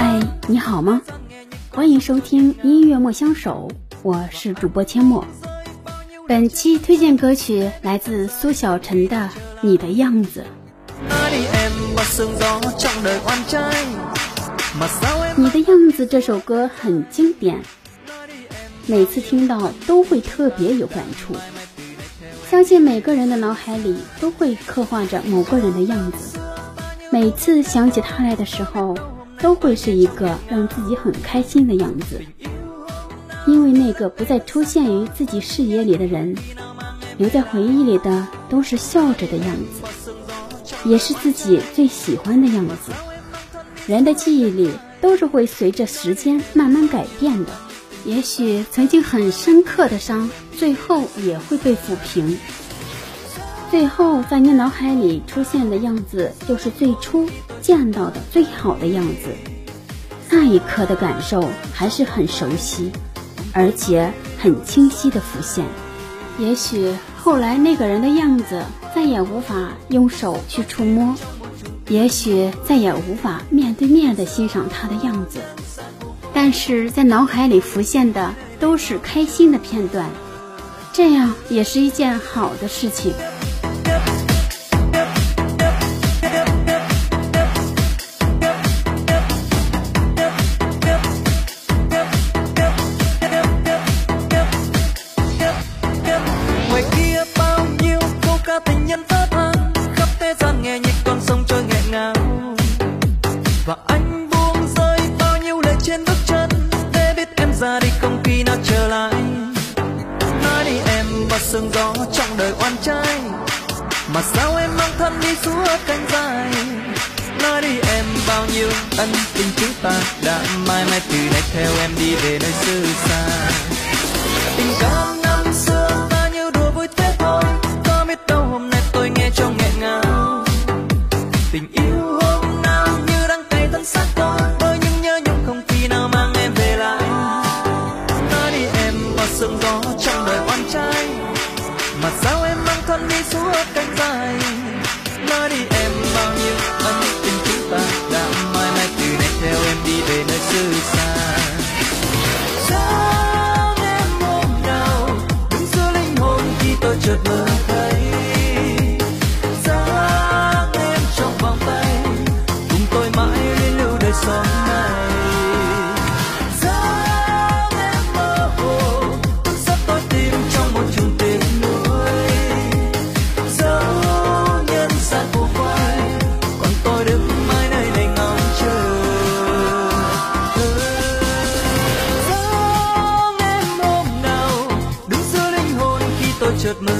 嗨，你好吗？欢迎收听音乐莫相守，我是主播阡陌。本期推荐歌曲来自苏小晨的《你的样子》。你的样子这首歌很经典，每次听到都会特别有感触。相信每个人的脑海里都会刻画着某个人的样子，每次想起他来的时候，都会是一个让自己很开心的样子。因为那个不再出现于自己视野里的人，留在回忆里的都是笑着的样子，也是自己最喜欢的样子。人的记忆里都是会随着时间慢慢改变的。也许曾经很深刻的伤，最后也会被抚平。最后在你脑海里出现的样子，就是最初见到的最好的样子。那一刻的感受还是很熟悉，而且很清晰的浮现。也许后来那个人的样子再也无法用手去触摸，也许再也无法面对面的欣赏他的样子。但是在脑海里浮现的都是开心的片段，这样也是一件好的事情。Trong đời oan trai. Mà sao em mang thân đi suốt cánh dài nói đi em bao nhiêu ân tình chúng ta đã mãi mãi từ nay theo em đi về nơi xứ xa. Tình cảm năm xưa ta như đùa vui thế thôi. Có biết đâu hôm nay tôi nghe trong nghẹn ngào. Tình yêu hôm nào như đang cay thân xác tôi. Tôi nhưng nhớ nhung không khi nào mang em về lại. Nói đi em bao sương gió trong đời oan trai mà sao em mang thân đi suốt cánh dài? Nơi đi em should move.